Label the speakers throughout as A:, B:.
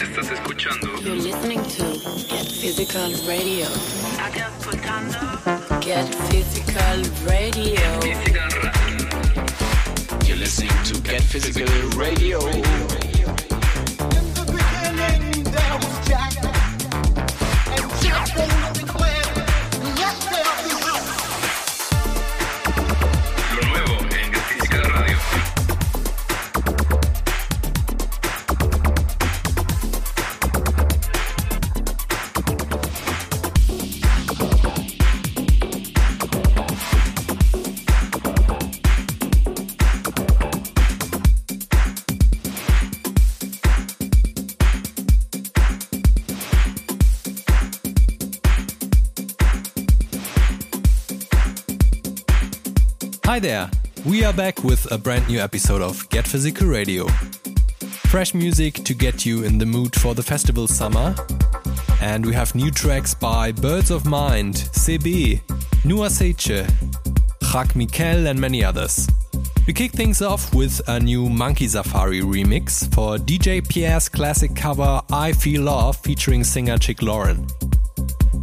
A: Estás escuchando
B: You're listening to Get Physical Radio.
C: Estás escuchando
B: Get Physical Radio.
A: Physical Radio.
D: You're listening to Get Physical Radio.
A: Lo
E: Hi there! We are back with a brand new episode of Get Physical Radio. Fresh music to get you in the mood for the festival summer. And we have new tracks by Birds of Mind, CB, Nua Seiche, Chak Mikel, and many others. We kick things off with a new Monkey Safari remix for DJ Pierre's classic cover I Feel Love featuring singer Chick Lauren.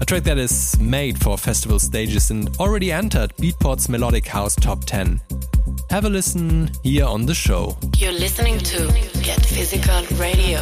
E: A track that is made for festival stages and already entered Beatport's Melodic House Top 10. Have a listen here on the show.
B: You're listening to Get Physical Radio.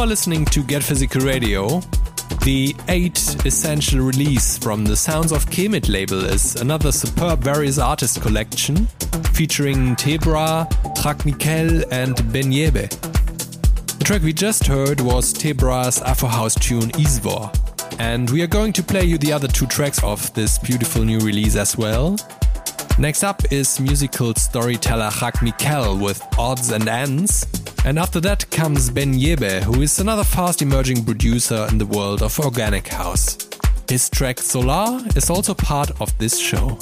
E: Are listening to Get Physical Radio. The 8 Essential release from the Sounds of Kemet label is another superb various artist collection featuring Tebra, Traknikel, and Ben Yebe. The track we just heard was Tebra's Afro House tune Izvor. And we are going to play you the other two tracks of this beautiful new release as well. Next up is musical storyteller Chak Mikel with Odds and Ends. And after that comes Ben Yebe, who is another fast emerging producer in the world of organic house. His track Solar is also part of this show.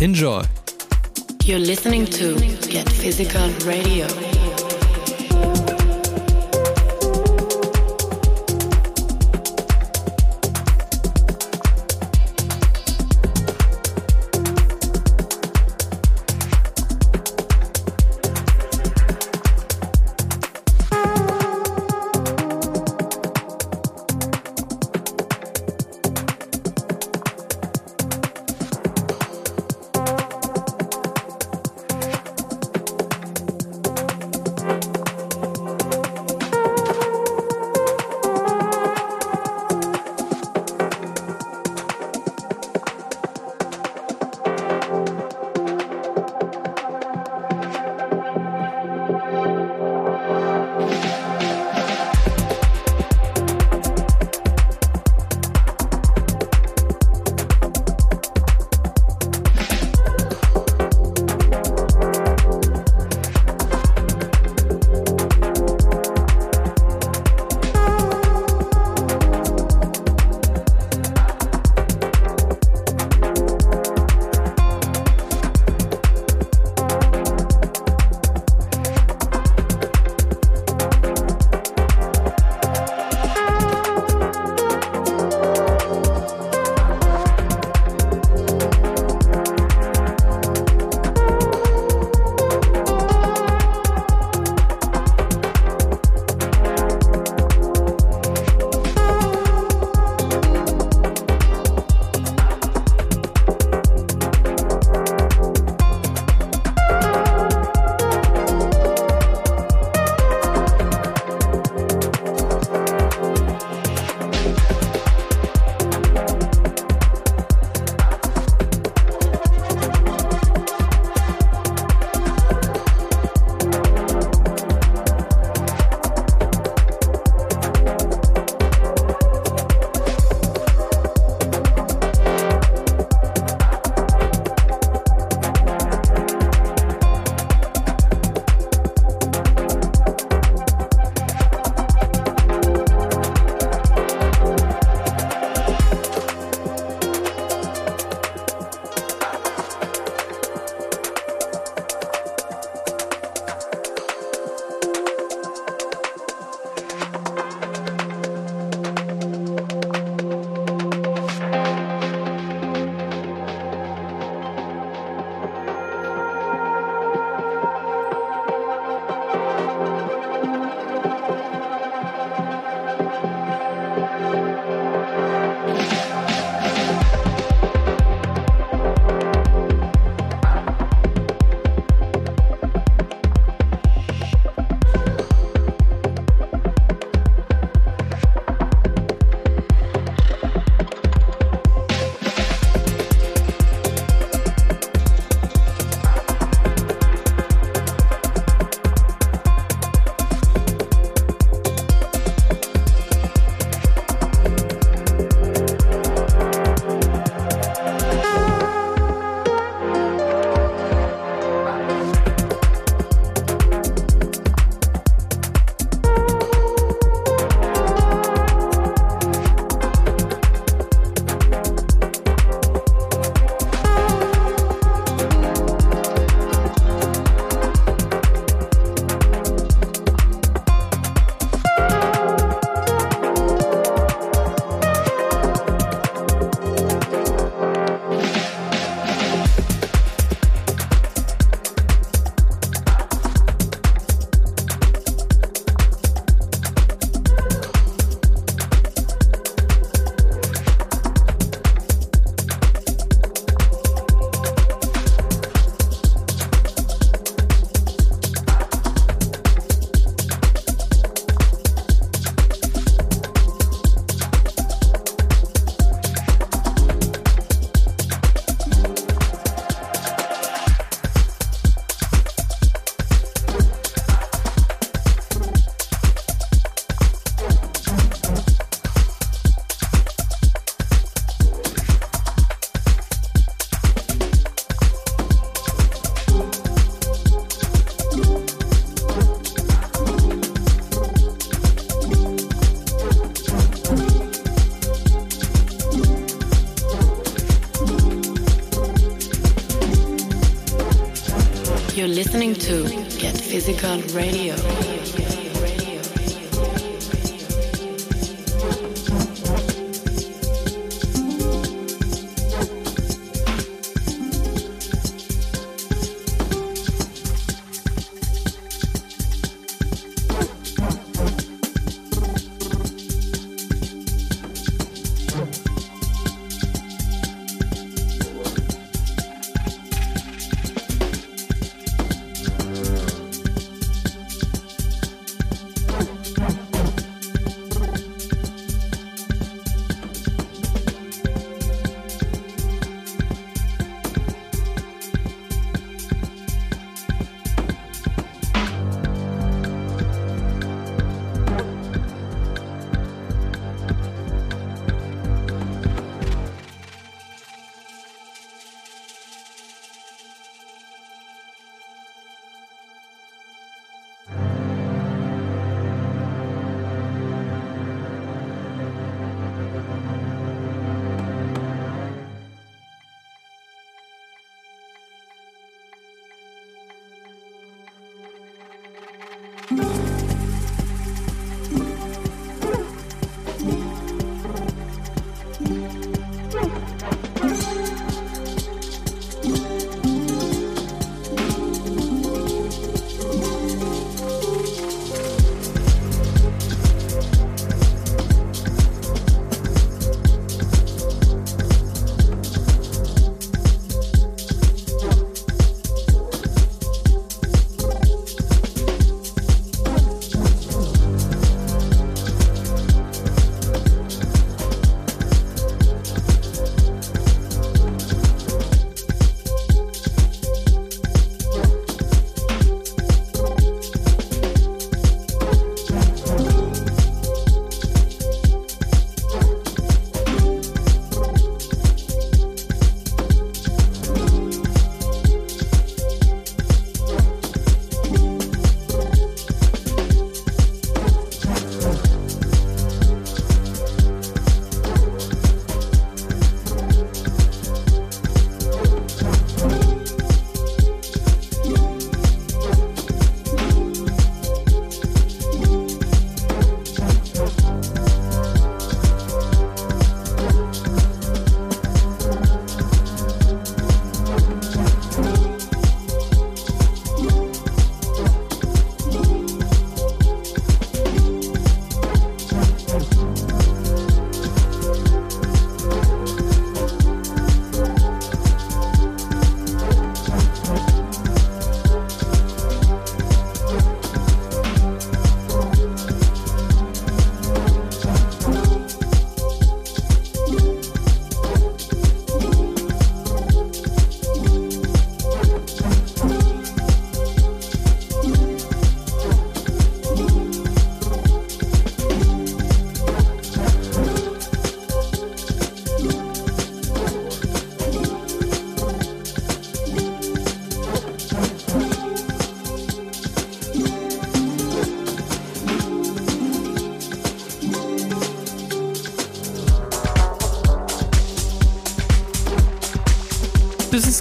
E: Enjoy!
F: You're listening to Get Physical Radio.
B: Música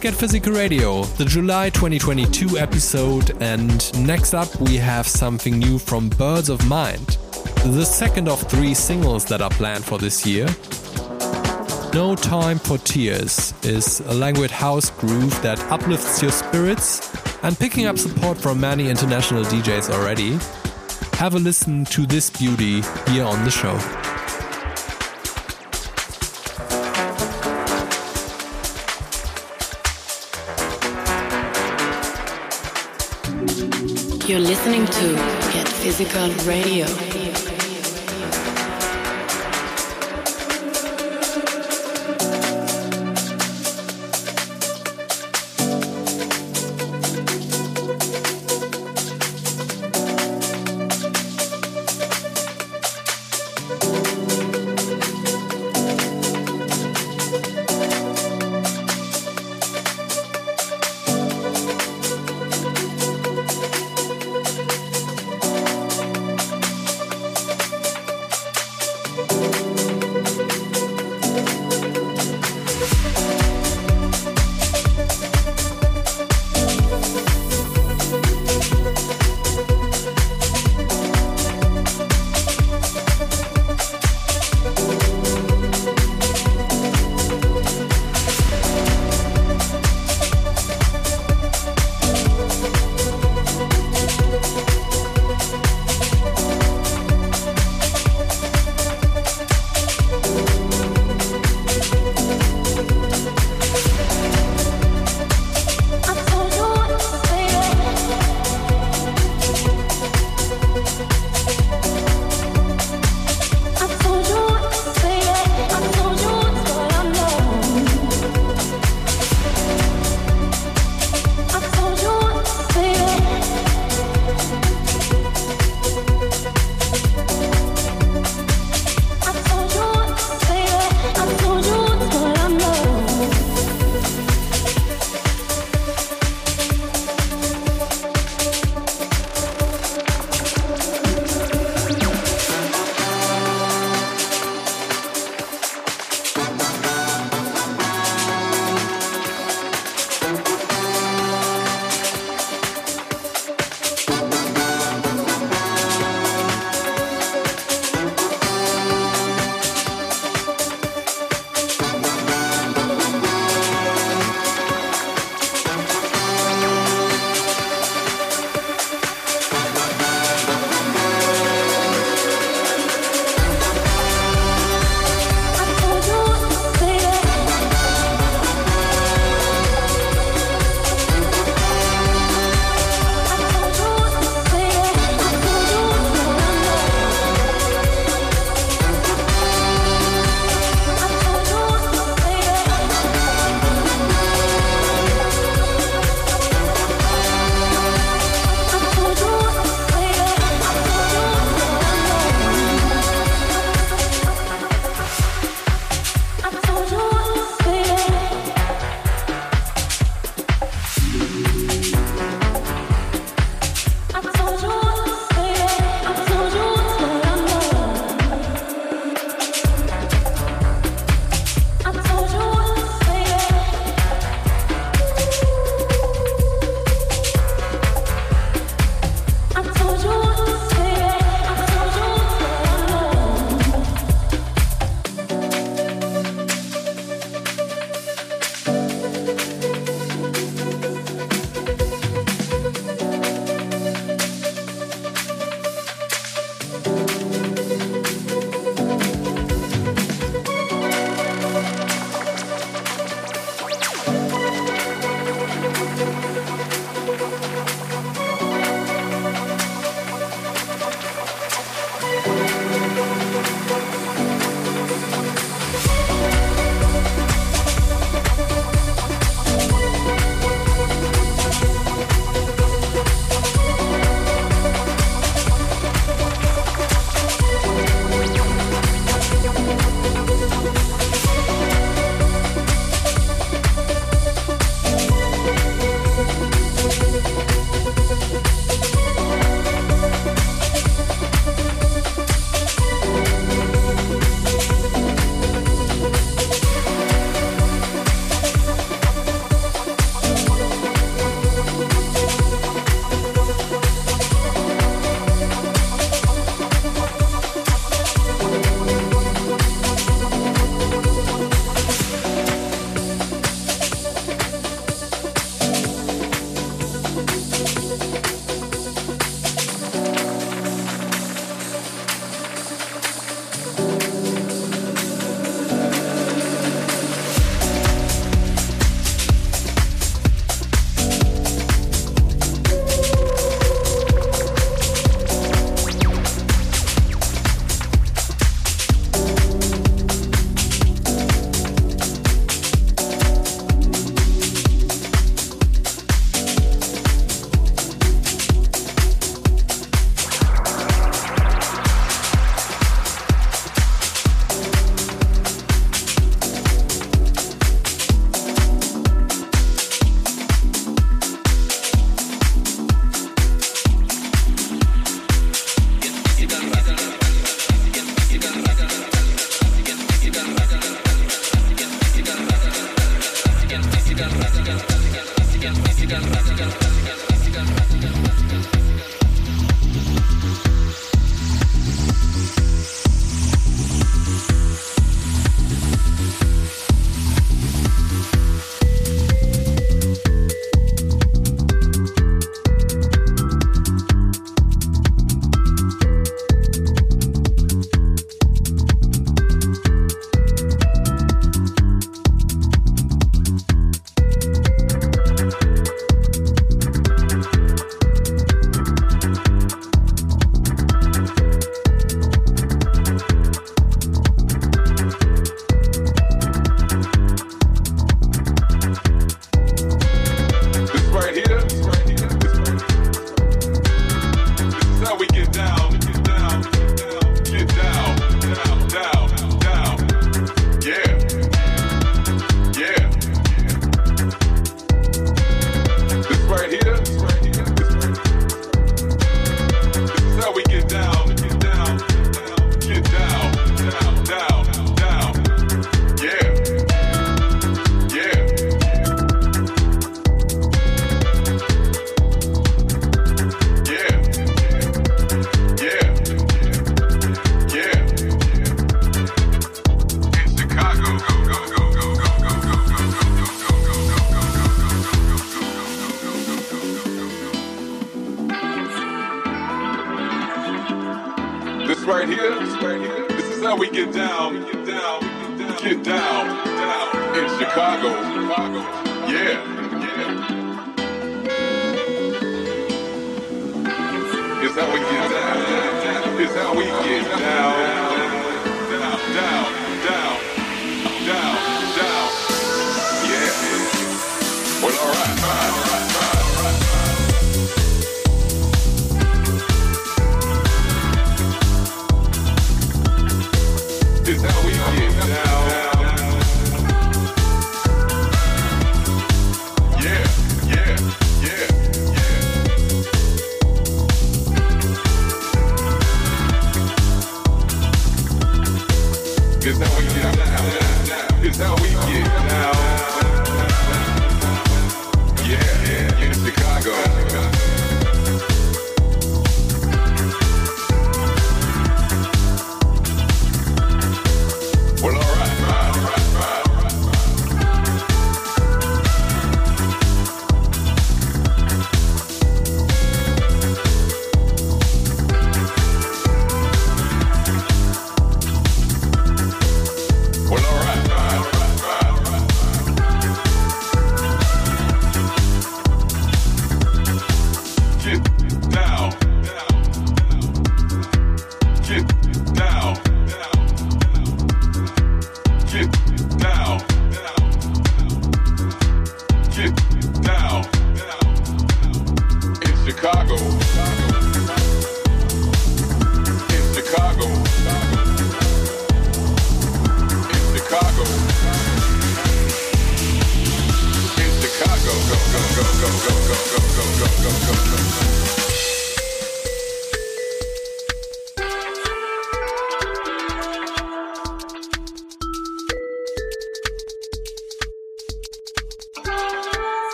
B: Get Physical Radio,
E: the July 2022 episode, and next up we have something new from Birds of Mind, the second of three singles that are planned for this year. No Time for Tears is a languid house groove that uplifts your spirits and picking up support from many international DJs already. Have a listen to this beauty here on the show.
B: You're listening to Get Physical Radio.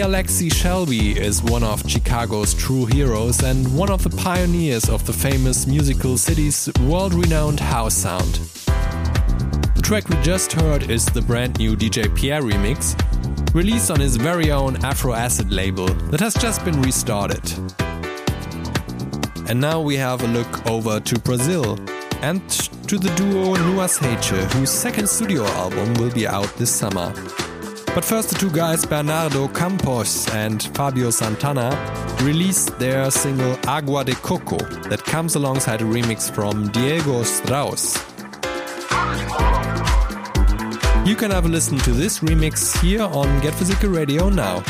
E: Alexi Shelby is one of Chicago's true heroes and one of the pioneers of the famous musical city's world renowned house sound. The track we just heard is the brand new DJ Pierre remix, released on his very own Afro Acid label that has just been restarted. And now we have a look over to Brazil and to the duo Nuas Heiche, whose second studio album will be out this summer. But first, the two guys Bernardo Campos and Fabio Santana released their single Agua de Coco that comes alongside a remix from Diego Strauss. You can have a listen to this remix here on Get Physical Radio now.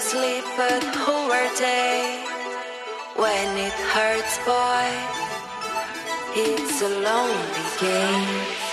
F: sleep, but who are they? When it hurts, boy, it's a lonely game.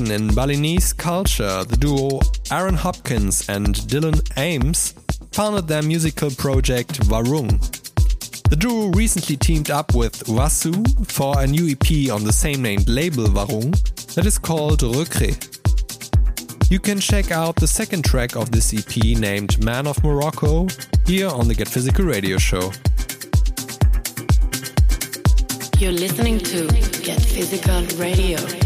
E: In Balinese culture, the duo Aaron Hopkins and Dylan Ames founded their musical project Warung. The duo recently teamed up with Wasu for a new EP on the same named label Warung that is called Recre. You can check out the second track of this EP named Man of Morocco here on the Get Physical radio show.
B: You're listening to Get Physical Radio.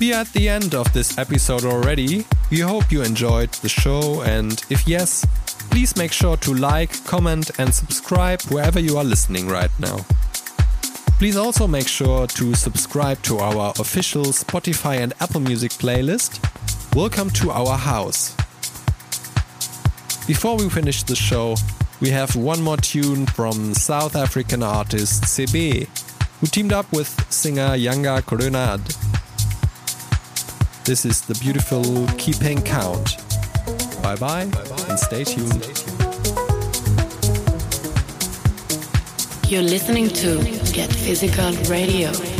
E: We are at the end of this episode already. We hope you enjoyed the show, and if yes, please make sure to like, comment, and subscribe wherever you are listening right now. Please also make sure to subscribe to our official Spotify and Apple Music playlist. Welcome to our house. Before we finish the show, we have one more tune from South African artist CB, who teamed up with singer Yanga Coronad. This is the beautiful Keeping Count. Bye bye and stay tuned.
B: You're listening to Get Physical Radio.